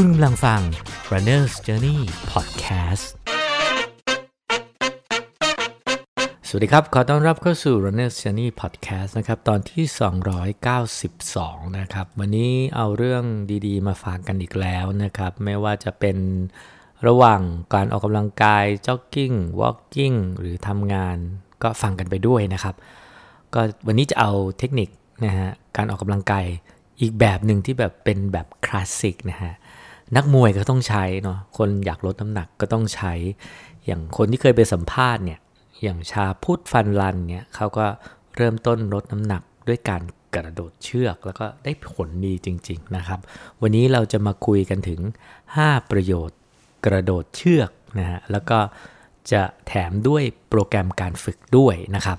คุณกำลังฟัง Runner's Journey Podcast สวัสดีครับ ขอต้อนรับเข้าสู่ Runner's Journey Podcast นะครับ ตอนที่ 292 นะครับ วันนี้เอาเรื่องดีๆ มาฝากกันอีกแล้วนะครับ ไม่ว่าจะเป็นระหว่างการออกกำลังกาย จ็อกกิ้ง walking หรือทำงาน ก็ฟังกันไปด้วยนะครับ ก็วันนี้จะเอาเทคนิคนะฮะ การออกกำลังกายอีกแบบหนึ่งที่แบบเป็นแบบคลาสสิกนะฮะ นักมวยก็ต้องใช้เนาะคนอยากลดน้ำหนักก็ต้องใช้ อย่างคนที่เคยไปสัมภาษณ์เนี่ยอย่างชาพุทธฟันรันเนี่ยเขาก็เริ่มต้นลดน้ำหนักด้วยการกระโดดเชือกแล้วก็ได้ผลดีจริง ๆนะครับ วันนี้เราจะมาคุยกันถึง 5 ประโยชน์กระโดดเชือกนะฮะแล้วก็จะแถมด้วยโปรแกรมการฝึกด้วยนะครับ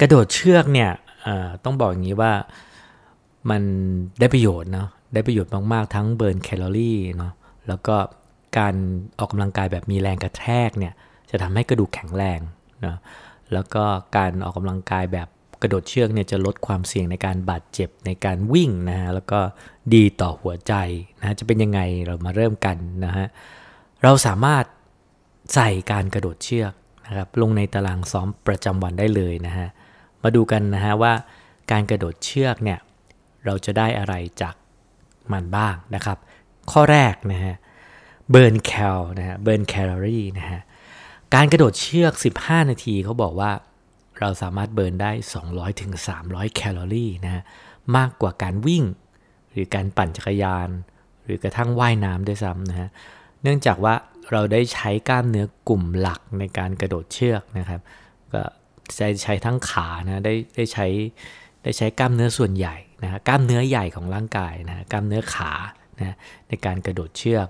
กระโดดเชือกเนี่ยต้องบอกอย่างนี้ว่ามันได้ประโยชน์เนาะ ได้ประโยชน์มาก ๆ ทั้งเบิร์นแคลอรี่เนาะแล้วก็การออกกำลังกายแบบมีแรงกระแทกเนี่ยจะทำให้กระดูกแข็งแรงนะแล้วก็การออกกำลังกายแบบกระโดดเชือกเนี่ยจะลดความเสี่ยงในการบาดเจ็บในการวิ่งนะฮะแล้วก็ดีต่อหัวใจนะจะเป็นยังไงเรามาเริ่มกันนะฮะเราสามารถใส่การกระโดดเชือกนะครับลงในตารางซ้อมประจำวันได้เลยนะฮะมาดูกันนะฮะว่าการกระโดดเชือกเนี่ยเราจะได้อะไรจาก มันบ้างนะครับ ข้อแรกนะฮะเบิร์นแคลนะฮะเบิร์นแคลอรี่นะฮะการกระโดดเชือก 15 นาทีเขาบอกว่าเราสามารถเบิร์นได้ 200ถึง300แคลอรี่นะฮะมากกว่าการวิ่ง หรือการปั่นจักรยาน หรือกระทั่งว่ายน้ำด้วยซ้ำนะฮะเนื่องจากว่าเราได้ใช้กล้ามเนื้อกลุ่มหลักในการกระโดดเชือกนะครับ ก็จะใช้ทั้งขานะได้ได้ใช้ ได้ใช้กล้ามเนื้อส่วนใหญ่นะกล้ามเนื้อใหญ่ของร่างกายนะกล้ามเนื้อขานะในการกระโดดเชือก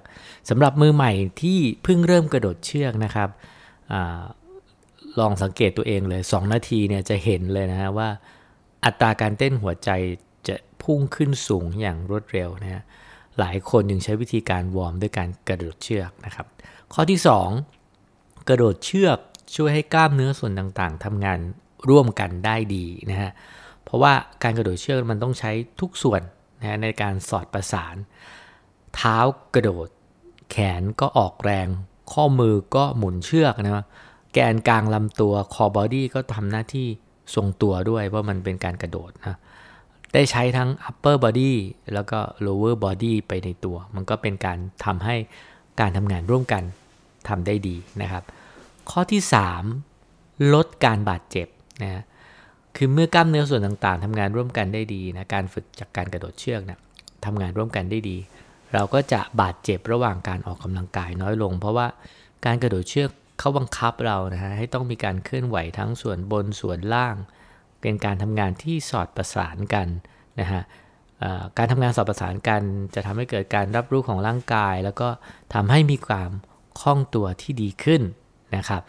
สำหรับมือใหม่ที่เพิ่งเริ่มกระโดดเชือกนะครับอลองสังเกตตัวเองเลย 2 นาทีเนี่ยจะเห็นเลยนะฮะว่าอัตราการเต้นหัวใจจะพุ่งขึ้นสูงอย่างรวดเร็วนะฮะหลายคนยังใช้วิธีการวอร์มด้วยการกระโดดเชือกนะครับ ข้อที่ 2 กระโดดเชือกช่วยให้กล้ามเนื้อส่วนต่างๆทำงานร่วมกันได้ดีนะฮะ เพราะว่าการกระโดดเชือกมันต้องใช้ทุกส่วนนะในการสอดประสาน เท้ากระโดด แขนก็ออกแรง ข้อมือก็หมุนเชือกนะแกนกลางลำตัว core body ก็ทำหน้าที่ทรงตัวด้วยเพราะมันเป็นการกระโดดนะได้ใช้ทั้ง upper body แล้วก็ lower body ไปในตัว มันก็เป็นการทำให้การทำงานร่วมกันทำได้ดีนะครับ ข้อที่ 3 ลดการบาดเจ็บนะ คือเมื่อกล้ามเนื้อส่วนต่างๆทำงานร่วมกันได้ดีนะการฝึกจากการกระโดดเชือกเนี่ยทำงานร่วมกันได้ดี เราก็จะบาดเจ็บระหว่างการออกกำลังกายน้อยลง เพราะว่าการกระโดดเชือกเขาบังคับเรานะฮะให้ต้องมีการเคลื่อนไหวทั้งส่วนบนส่วนล่าง เป็นการทำงานที่สอดประสานกันนะฮะการทำงานสอดประสานกัน จะทำให้เกิดการรับรู้ของร่างกาย แล้วก็ทำให้มีความคล่องตัวที่ดีขึ้นนะครับ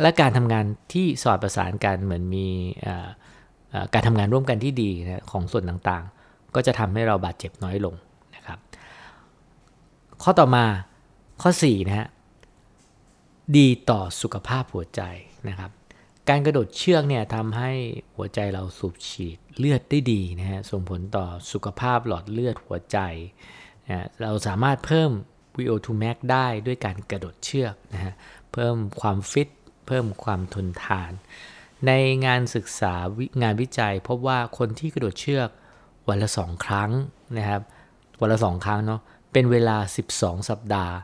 และการทำงานที่สอดประสานกันเหมือนมี การทำงานร่วมกันที่ดีของส่วนต่างๆ ก็จะทำให้เราบาดเจ็บน้อยลงนะครับ ข้อต่อมาข้อ4นะฮะดีต่อสุขภาพหัวใจนะครับ การกระโดดเชือกเนี่ยทำให้หัวใจเราสูบฉีดเลือดได้ดีนะฮะส่งผลต่อสุขภาพหลอดเลือดหัวใจนะเราสามารถเพิ่ม VO2 max ได้ด้วยการกระโดดเชือกนะฮะเพิ่มความฟิตเพิ่มความทนทาน ในงานศึกษางานวิจัยพบว่าคนที่กระโดดเชือกวันละสองครั้งนะครับ วันละสองครั้งเนาะเป็นเวลา 12 สัปดาห์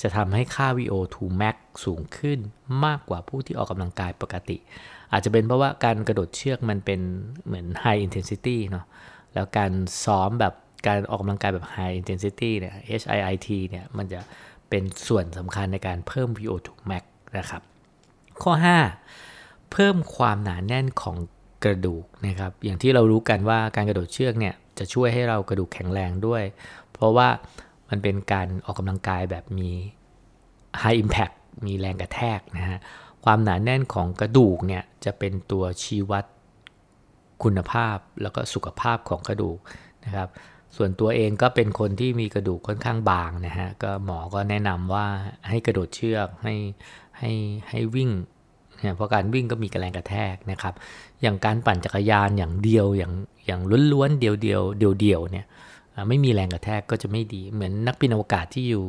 จะทำให้ค่า VO2 max สูงขึ้นมากกว่าผู้ที่ออกกำลังกายปกติ อาจจะเป็นเพราะว่าการกระโดดเชือกมันเป็นเหมือน high intensity เนาะแล้วการซ้อมแบบการออกกำลังกายแบบ high intensity เนี่ย HIIT เนี่ยมันจะเป็นส่วนสำคัญในการเพิ่ม VO2 max นะครับ ข้อ 5 เพิ่มความหนาแน่นของกระดูกนะครับ อย่างที่เรารู้กันว่าการกระโดดเชือกเนี่ยจะช่วยให้เรากระดูกแข็งแรงด้วย เพราะว่ามันเป็นการออกกำลังกายแบบมี high impact มีแรงกระแทกนะฮะ ความหนาแน่นของกระดูกเนี่ยจะเป็นตัวชี้วัดคุณภาพแล้วก็สุขภาพของกระดูกนะครับ ส่วนตัวเองก็เป็นคนที่มีกระดูกค่อนข้างบางนะฮะ ก็หมอก็แนะนำว่าให้กระโดดเชือกให้ให้ให้วิ่ง เนี่ยเพราะการวิ่งก็มีแรงกระแทกนะครับ อย่างการปั่นจักรยานอย่างเดียวอย่างอย่างล้วนๆเดียวเดียวเดียวเดียวเนี่ยไม่มีแรงกระแทกก็จะไม่ดีเหมือนนักบินอวกาศที่อยู่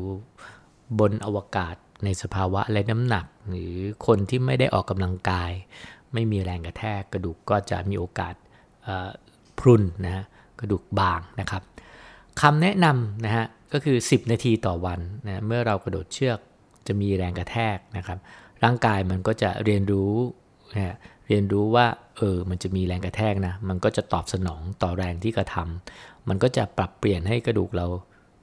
บนอวกาศในสภาวะและน้ำหนัก หรือคนที่ไม่ได้ออกกำลังกาย ไม่มีแรงกระแทกกระดูกก็จะมีโอกาสพรุนนะกระดูกบางนะครับคำแนะนำนะฮะก็คือ 10 นาทีต่อวันนะเมื่อเรากระโดดเชือกจะมีแรงกระแทกนะครับ ร่างกายมันก็จะเรียนรู้นะเรียนรู้ว่าเออมันจะมีแรงกระแทกนะ มันก็จะตอบสนองต่อแรงที่กระทำมันก็จะปรับเปลี่ยนให้กระดูกเรา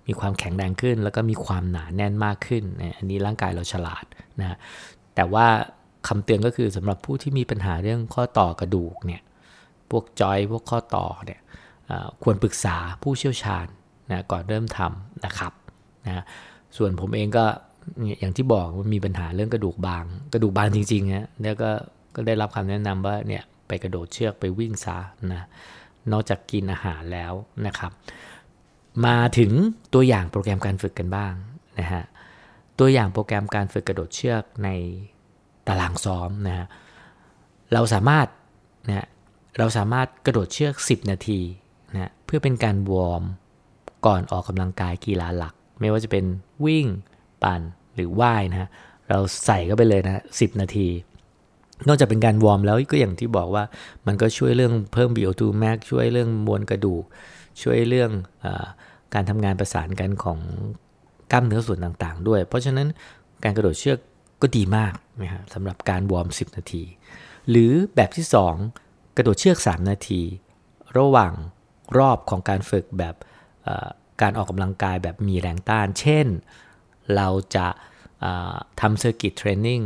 มีความแข็งแรงขึ้น แล้วก็มีความหนาแน่นมากขึ้นนะอันนี้ร่างกายเราฉลาดนะแต่ว่าคำเตือนก็คือสำหรับผู้ที่มีปัญหาเรื่องข้อต่อกระดูกเนี่ยพวกจอยพวกข้อต่อเนี่ยควรปรึกษาผู้เชี่ยวชาญนะก่อนเริ่มทำนะครับนะส่วนผมเองก็ อย่างที่บอกว่ามีปัญหาเรื่องกระดูกบาง กระดูกบางจริงๆนะแล้วก็ก็ได้รับคำแนะนำว่าเนี่ยไปกระโดดเชือกไปวิ่งซะนะนอกจากกินอาหารแล้วนะครับ มาถึงตัวอย่างโปรแกรมการฝึกกันบ้างนะฮะตัวอย่างโปรแกรมการฝึกกระโดดเชือกในตารางซ้อมนะฮะเราสามารถนะเราสามารถกระโดดเชือก 10 นาทีนะเพื่อเป็นการวอร์มก่อนออกกำลังกายกีฬาหลัก ไม่ว่าจะเป็นวิ่ง ปั่นหรือว่ายนะ เราใส่เข้าไปเลยนะ10นาที นอกจากเป็นการวอร์มแล้วก็อย่างที่บอกว่ามันก็ช่วยเรื่องเพิ่ม VO2 max ช่วยเรื่องมวลกระดูก ช่วยเรื่องการทำงานประสานกันของกล้ามเนื้อส่วนต่างๆ ด้วย เพราะฉะนั้นการกระโดดเชือกก็ดีมากนะฮะสำหรับการวอร์ม 10 นาที หรือแบบที่ 2 กระโดดเชือก 3 นาที ระหว่างรอบของการฝึกแบบการออกกำลังกายแบบมีแรงต้าน เช่น เราจะทำ circuit training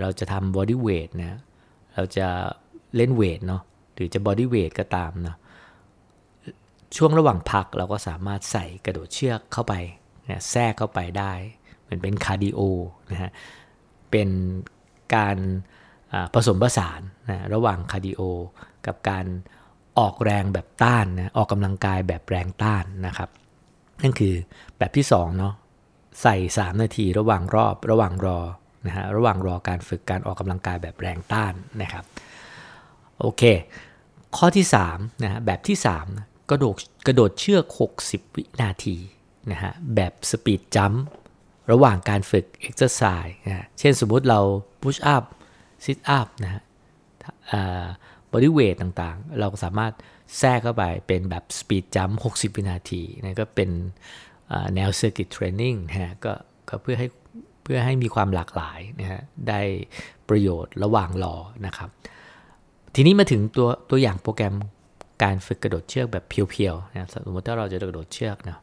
เราจะทำ body weight นะเราจะเล่น weight เนาะหรือจะ body weight ก็ตามนะช่วงระหว่างพักเราก็สามารถใส่กระโดดเชือกเข้าไปนะแทรกเข้าไปได้ เหมือนเป็นคาร์ดิโอนะฮะเป็นการผสมผสานนะระหว่างคาร์ดิโอกับการออกแรงแบบต้านนะออกกำลังกายแบบแรงต้านนะครับ นั่นคือแบบที่2เนาะ ใส่ 3 นาทีระหว่างรอบระหว่างรอนะฮะระหว่างรอการฝึกการออกกำลังกายแบบแรงต้านนะครับโอเค ข้อที่3นะฮะแบบที่ 3 กระโดดกระโดดเชือก 60 วินาทีนะฮะแบบ speed jump ระหว่างการฝึกเอ็กซ์ไซส์นะเช่นสมมุติเรา push up sit up นะฮะ body weight ต่างๆ เราสามารถแทรกเข้าไปเป็นแบบ speed jump 60 วินาทีนะก็เป็น แนว circuit training ฮะก็ก็เพื่อให้เพื่อให้มีความหลากหลายนะฮะได้ประโยชน์ระหว่างรอนะครับ ทีนี้มาถึงตัวตัวอย่างโปรแกรมการฝึกกระโดดเชือกแบบเพียวๆนะสมมติถ้าเราจะกระโดดเชือกเนาะ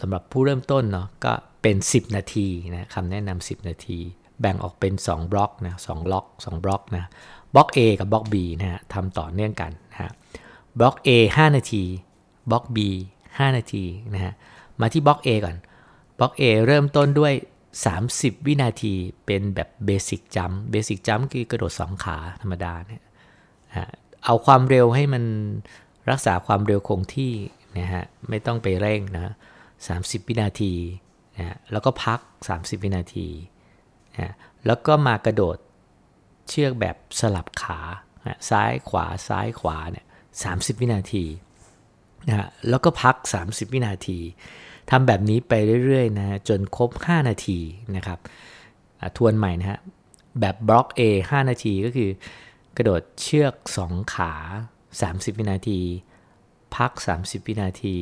สำหรับผู้เริ่มต้นเนาะก็เป็น 10 นาทีนะคำแนะนำ10 นาที แบ่งออกเป็น 2 บล็อกนะสล็อก2บล็อกนะบล็อก A กับบล็อก B นะฮะทำต่อเนื่องกันนะฮะบล็อก A 5 นาทีบล็อก B 5 นาทีนะฮะ มาที่บล็อก A ก่อน บล็อก A เริ่มต้นด้วย 30 วินาทีเป็นแบบเบสิกจัมเบสิกจัมคือกระโดด 2 ขาธรรมดาเนี่ยเอาความเร็วให้มันรักษาความเร็วคงที่นะฮะ ไม่ต้องไปเร่งนะ30 วินาทีนะแล้วก็พัก 30 วินาทีนะแล้วก็มากระโดดเชือกแบบสลับขาซ้ายขวาซ้ายขวาเนี่ยสาวินาที นะฮะแล้วก็พัก 30 วินาทีทำแบบนี้ไปเรื่อยๆนะจนครบ 5 นาทีนะครับทวนใหม่นะฮะแบบบล็อก A 5 นาทีก็คือกระโดดเชือก 2 ขา 30 วินาที พัก 30 วินาที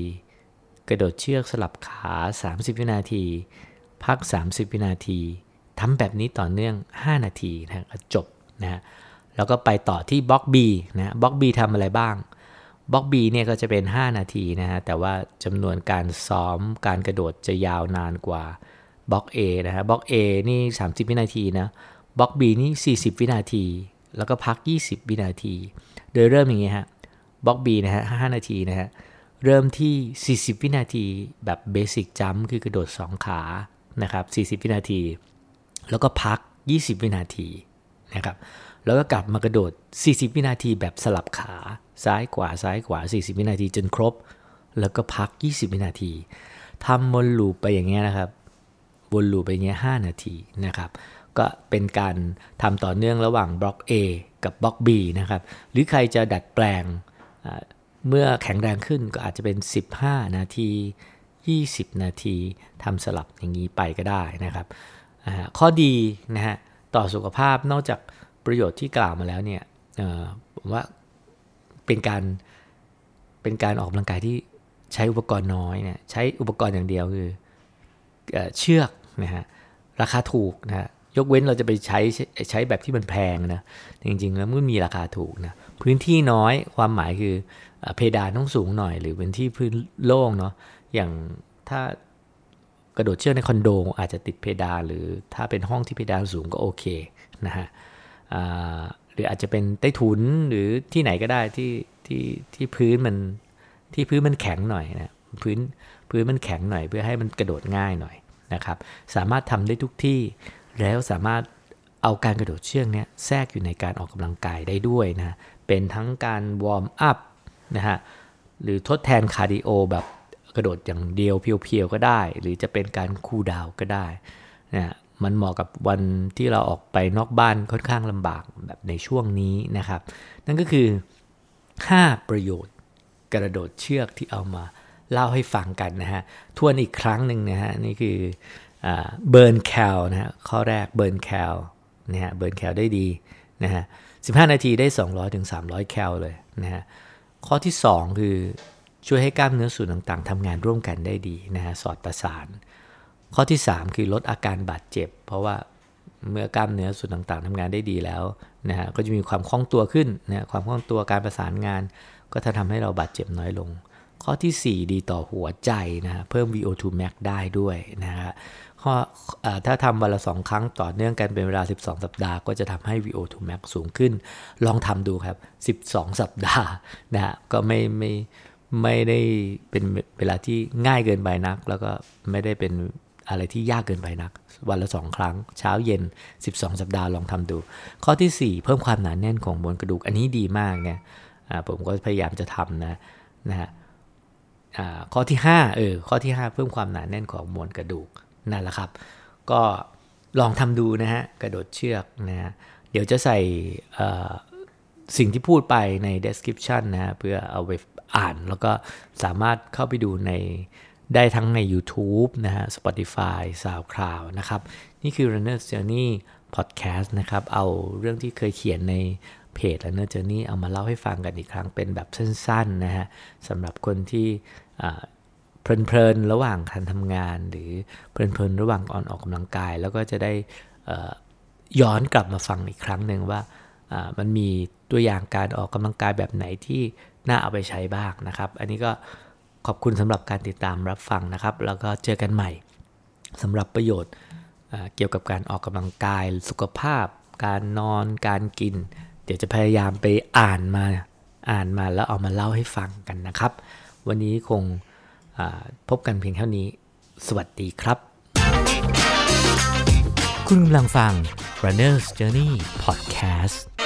กระโดดเชือกสลับขา 30 วินาที พัก 30 วินาทีทำแบบนี้ต่อเนื่อง 5 นาทีนะจบนะแล้วก็ไปต่อที่บล็อก B นะบล็อก B ทำอะไรบ้าง บล็อก B เนี่ยก็จะเป็น 5 นาทีนะฮะ แต่ว่าจำนวนการซ้อมการกระโดดจะยาวนานกว่าบล็อก A นะฮะบล็อก A นี่ 30 วินาทีนะ block B นี่ 40 วินาที แล้วก็พัก 20 วินาที โดยเริ่มอย่างนี้ฮะบล็อก B นะฮะ 5 นาทีนะฮะ เริ่มที่ 40 วินาทีแบบ basic jump คือกระโดด 2 ขานะครับ 40 วินาที แล้วก็พัก 20 วินาทีนะครับแล้วก็กลับมากระโดด 40 วินาทีแบบสลับขา ซ้ายขวาซ้ายขวา 40 วินาทีจนครบ แล้วก็พัก 20 วินาทีทำวนลูปไปอย่างเงี้ยนะครับวนลูปไปอย่างเงี้ย5นาทีนะครับก็เป็นการทำต่อเนื่องระหว่างบล็อก A กับบล็อก B นะครับ หรือใครจะดัดแปลงเมื่อแข็งแรงขึ้นก็อาจจะเป็น 15 นาที 20 นาทีทำสลับอย่างนี้ไปก็ได้นะครับ ข้อดีนะฮะต่อสุขภาพนอกจากประโยชน์ที่กล่าวมาแล้วเนี่ยผมว่า เป็นการเป็นการออกกำลังกายที่ใช้อุปกรณ์น้อยเนี่ยใช้อุปกรณ์อย่างเดียวคือเชือกนะฮะราคาถูกนะฮะยกเว้นเราจะไปใช้ใช้แบบที่มันแพงนะจริง ๆ แล้วมันมีราคาถูกนะพื้นที่น้อยความหมายคือเพดานต้องสูงหน่อย หรือเป็นที่พื้นโล่งเนาะอย่างถ้ากระโดดเชือกในคอนโดอาจจะติดเพดานหรือถ้าเป็นห้องที่เพดานสูงก็โอเคนะฮะ รืออาจจะเป็นใต้ถุนหรือที่ไหนก็ได้ที่ที่ที่พื้นมันที่พื้นมันแข็งหน่อยนะพื้นพื้นมันแข็งหน่อย เพื่อให้มันกระโดดง่ายหน่อยนะครับ สามารถทำได้ทุกที่แล้วสามารถเอาการกระโดดเชือกนี้แทรกอยู่ในการออกกำลังกายได้ด้วยนะเป็นทั้งการ warm up นะฮะหรือทดแทน cardio แบบกระโดดอย่างเดียว pure ๆก็ได้ หรือจะเป็นการ cool down ก็ได้นะ มันเหมาะกับวันที่เราออกไปนอกบ้านค่อนข้างลำบากแบบในช่วงนี้นะครับ นั่นก็คือ 5 ประโยชน์กระโดดเชือกที่เอามาเล่าให้ฟังกันนะฮะ ทวนอีกครั้งหนึ่งนะฮะ นี่คือเบิร์นแคลนะฮะ ข้อแรกเบิร์นแคลนะฮะ เบิร์นแคลได้ดีนะฮะ15นาทีได้200ถึง300 แคลเลยนะฮะ ข้อที่ 2 คือช่วยให้กล้ามเนื้อส่วนต่างๆทำงานร่วมกันได้ดีนะฮะ สอดประสาน ข้อที่ 3 คือลดอาการบาดเจ็บ เพราะว่าเมื่อกล้ามเนื้อส่วนต่างๆทำงานได้ดีแล้วนะฮะก็จะมีความคล่องตัวขึ้นนะความคล่องตัวการประสานงาน ก็จะทำให้เราบาดเจ็บน้อยลง ข้อที่ 4 ดีต่อหัวใจนะเพิ่ม VO2 max ได้ด้วยนะฮะข้อถ้าทำวันละสองครั้งต่อเนื่องกันเป็นเวลา 12 สัปดาห์ ก็จะทำให้ VO2 max สูงขึ้น ลองทำดูครับ 12 สัปดาห์นะฮะก็ไม่ไม่ไม่ได้เป็นเวลาที่ง่ายเกินไปนัก แล้วก็ไม่ได้เป็น อะไรที่ยากเกินไปนัก วันละสองครั้ง เช้าเย็น 12 สัปดาห์ลองทำดู ข้อที่ 4 เพิ่มความหนาแน่นของมวลกระดูกอันนี้ดีมากเนี่ยผมก็พยายามจะทำนะนะฮะข้อที่5เออข้อที่ 5 เพิ่มความหนาแน่นของมวลกระดูกนั่นแหละครับ ก็ลองทำดูนะฮะกระโดดเชือกนะฮะเดี๋ยวจะใส่สิ่งที่พูดไปใน description นะฮะเพื่อเอาไปอ่านแล้วก็สามารถเข้าไปดูใน ได้ทั้งใน YouTube นะฮะ Spotify SoundCloud นะครับ นี่คือ Runner Journey Podcast นะครับ เอาเรื่องที่เคยเขียนในเพจ Runner Journey เอามาเล่าให้ฟังกันอีกครั้งเป็นแบบสั้นๆนะฮะสำหรับคนที่เพลินๆ ระหว่างการทำงาน หรือเพลินๆ ระหว่างออนออกกำลังกาย แล้วก็จะได้ย้อนกลับมาฟังอีกครั้งหนึ่งว่ามันมีตัวอย่างการออกกำลังกายแบบไหนที่น่าเอาไปใช้บ้างนะครับ อันนี้ก็ ขอบคุณสำหรับการติดตามรับฟังนะครับ แล้วก็เจอกันใหม่สำหรับประโยชน์เกี่ยวกับการออกกำลังกายสุขภาพ การนอนการกิน เดี๋ยวจะพยายามไปอ่านมาอ่านมาแล้วเอามาเล่าให้ฟังกันนะครับ วันนี้คงพบกันเพียงเท่านี้ สวัสดีครับ คุณกำลังฟัง Runner's Journey Podcast